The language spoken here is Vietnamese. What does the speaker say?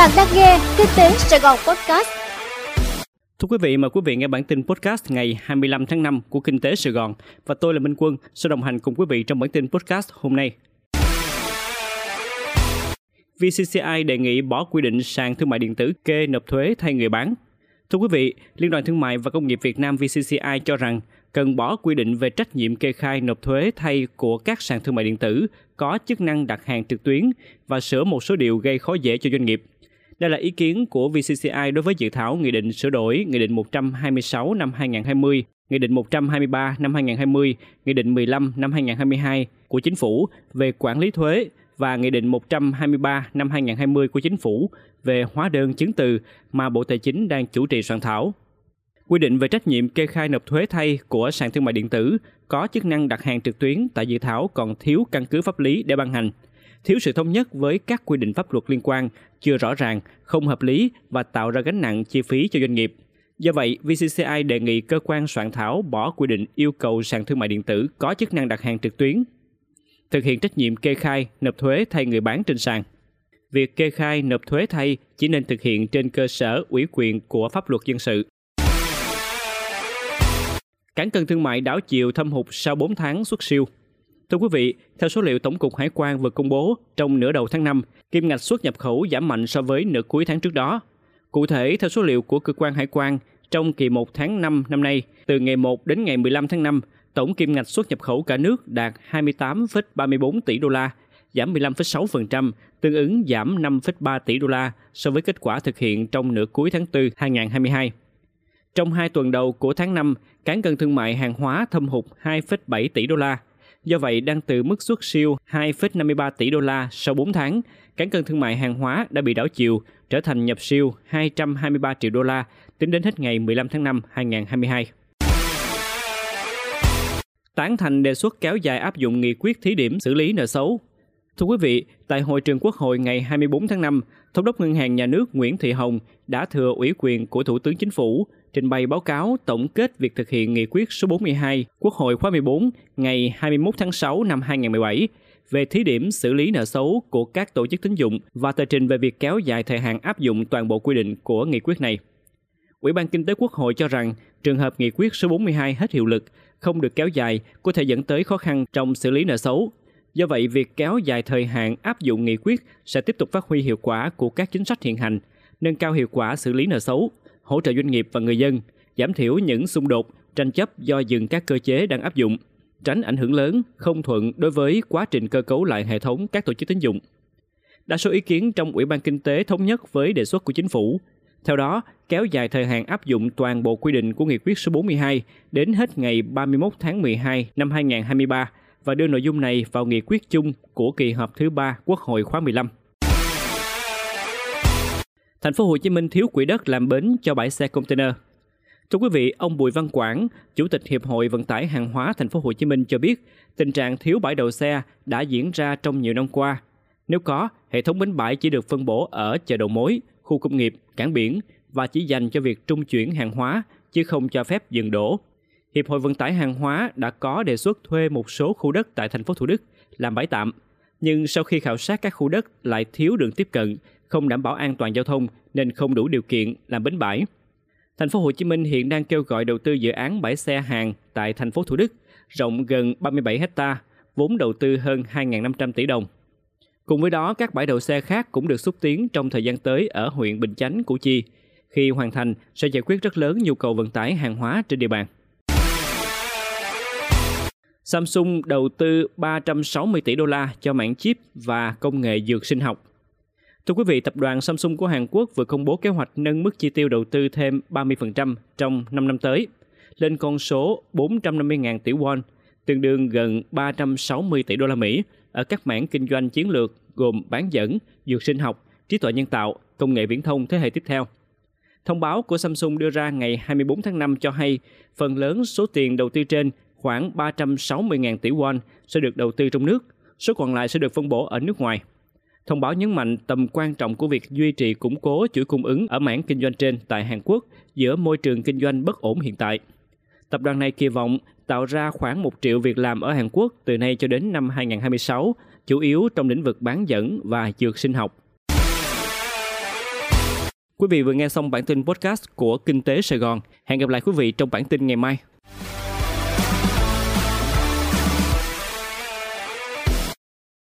Bạn đang nghe Kinh tế Sài Gòn Podcast. Thưa quý vị, mời quý vị nghe bản tin podcast ngày 25 tháng 5 của Kinh tế Sài Gòn và tôi là Minh Quân sẽ đồng hành cùng quý vị trong bản tin podcast hôm nay. VCCI đề nghị bỏ quy định sàn thương mại điện tử kê nộp thuế thay người bán. Thưa quý vị, Liên đoàn Thương mại và Công nghiệp Việt Nam VCCI cho rằng cần bỏ quy định về trách nhiệm kê khai nộp thuế thay của các sàn thương mại điện tử có chức năng đặt hàng trực tuyến và sửa một số điều gây khó dễ cho doanh nghiệp. Đây là ý kiến của VCCI đối với dự thảo Nghị định sửa đổi Nghị định 126 năm 2020, Nghị định 123 năm 2020, Nghị định 15 năm 2022 của Chính phủ về quản lý thuế và Nghị định 123 năm 2020 của Chính phủ về hóa đơn chứng từ mà Bộ Tài chính đang chủ trì soạn thảo. Quy định về trách nhiệm kê khai nộp thuế thay của sàn thương mại điện tử có chức năng đặt hàng trực tuyến tại dự thảo còn thiếu căn cứ pháp lý để ban hành, thiếu sự thống nhất với các quy định pháp luật liên quan, chưa rõ ràng, không hợp lý và tạo ra gánh nặng chi phí cho doanh nghiệp. Do vậy, VCCI đề nghị cơ quan soạn thảo bỏ quy định yêu cầu sàn thương mại điện tử có chức năng đặt hàng trực tuyến, thực hiện trách nhiệm kê khai, nộp thuế thay người bán trên sàn. Việc kê khai, nộp thuế thay chỉ nên thực hiện trên cơ sở ủy quyền của pháp luật dân sự. Cán cân thương mại đảo chiều thâm hụt sau 4 tháng xuất siêu. Thưa quý vị, theo số liệu Tổng cục Hải quan vừa công bố, trong nửa đầu tháng 5, kim ngạch xuất nhập khẩu giảm mạnh so với nửa cuối tháng trước đó. Cụ thể, theo số liệu của cơ quan hải quan, trong kỳ 1 tháng 5 năm nay, từ ngày 1 đến ngày 15 tháng 5, tổng kim ngạch xuất nhập khẩu cả nước đạt 28,34 tỷ đô la, giảm 15,6%, tương ứng giảm 5,3 tỷ đô la so với kết quả thực hiện trong nửa cuối tháng 4 2022. Trong hai tuần đầu của tháng 5, cán cân thương mại hàng hóa thâm hụt 2,7 tỷ đô la. Do vậy, đang từ mức xuất siêu 2,53 tỷ đô la sau 4 tháng, cán cân thương mại hàng hóa đã bị đảo chiều, trở thành nhập siêu 223 triệu đô la tính đến hết ngày 15 tháng 5 2022. Tán thành đề xuất kéo dài áp dụng nghị quyết thí điểm xử lý nợ xấu. Thưa quý vị, tại hội trường Quốc hội ngày 24 tháng 5, Thống đốc Ngân hàng Nhà nước Nguyễn Thị Hồng đã thừa ủy quyền của Thủ tướng Chính phủ trình bày báo cáo tổng kết việc thực hiện nghị quyết số 42 Quốc hội khóa 14 ngày 21 tháng 6 năm 2017 về thí điểm xử lý nợ xấu của các tổ chức tín dụng và tờ trình về việc kéo dài thời hạn áp dụng toàn bộ quy định của nghị quyết này. Ủy ban Kinh tế Quốc hội cho rằng trường hợp nghị quyết số 42 hết hiệu lực, không được kéo dài có thể dẫn tới khó khăn trong xử lý nợ xấu. Do vậy, việc kéo dài thời hạn áp dụng nghị quyết sẽ tiếp tục phát huy hiệu quả của các chính sách hiện hành, nâng cao hiệu quả xử lý nợ xấu, hỗ trợ doanh nghiệp và người dân, giảm thiểu những xung đột, tranh chấp do dừng các cơ chế đang áp dụng, tránh ảnh hưởng lớn, không thuận đối với quá trình cơ cấu lại hệ thống các tổ chức tín dụng. Đa số ý kiến trong Ủy ban Kinh tế thống nhất với đề xuất của chính phủ. Theo đó, kéo dài thời hạn áp dụng toàn bộ quy định của Nghị quyết số 42 đến hết ngày 31 tháng 12 năm 2023 và đưa nội dung này vào nghị quyết chung của kỳ họp thứ ba Quốc hội khóa 15. Thành phố Hồ Chí Minh thiếu quỹ đất làm bến cho bãi xe container. Thưa quý vị, ông Bùi Văn Quảng, Chủ tịch Hiệp hội Vận tải hàng hóa Thành phố Hồ Chí Minh cho biết, tình trạng thiếu bãi đậu xe đã diễn ra trong nhiều năm qua. Nếu có, hệ thống bến bãi chỉ được phân bổ ở chợ đầu mối, khu công nghiệp, cảng biển và chỉ dành cho việc trung chuyển hàng hóa chứ không cho phép dừng đổ. Hiệp hội Vận tải hàng hóa đã có đề xuất thuê một số khu đất tại thành phố Thủ Đức làm bãi tạm, nhưng sau khi khảo sát các khu đất lại thiếu đường tiếp cận không đảm bảo an toàn giao thông nên không đủ điều kiện làm bến bãi. Thành phố Hồ Chí Minh hiện đang kêu gọi đầu tư dự án bãi xe hàng tại thành phố Thủ Đức, rộng gần 37 hecta, vốn đầu tư hơn 2.500 tỷ đồng. Cùng với đó, các bãi đậu xe khác cũng được xúc tiến trong thời gian tới ở huyện Bình Chánh, Củ Chi. Khi hoàn thành, sẽ giải quyết rất lớn nhu cầu vận tải hàng hóa trên địa bàn. Samsung đầu tư 360 tỷ đô la cho mảng chip và công nghệ dược sinh học. Thưa quý vị, tập đoàn Samsung của Hàn Quốc vừa công bố kế hoạch nâng mức chi tiêu đầu tư thêm 30% trong 5 năm tới, lên con số 450.000 tỷ won, tương đương gần 360 tỷ đô la Mỹ ở các mảng kinh doanh chiến lược gồm bán dẫn, dược sinh học, trí tuệ nhân tạo, công nghệ viễn thông thế hệ tiếp theo. Thông báo của Samsung đưa ra ngày 24 tháng 5 cho hay phần lớn số tiền đầu tư trên khoảng 360.000 tỷ won sẽ được đầu tư trong nước, số còn lại sẽ được phân bổ ở nước ngoài. Thông báo nhấn mạnh tầm quan trọng của việc duy trì củng cố chuỗi cung ứng ở mảng kinh doanh trên tại Hàn Quốc giữa môi trường kinh doanh bất ổn hiện tại. Tập đoàn này kỳ vọng tạo ra khoảng 1 triệu việc làm ở Hàn Quốc từ nay cho đến năm 2026, chủ yếu trong lĩnh vực bán dẫn và dược sinh học. Quý vị vừa nghe xong bản tin podcast của Kinh tế Sài Gòn. Hẹn gặp lại quý vị trong bản tin ngày mai.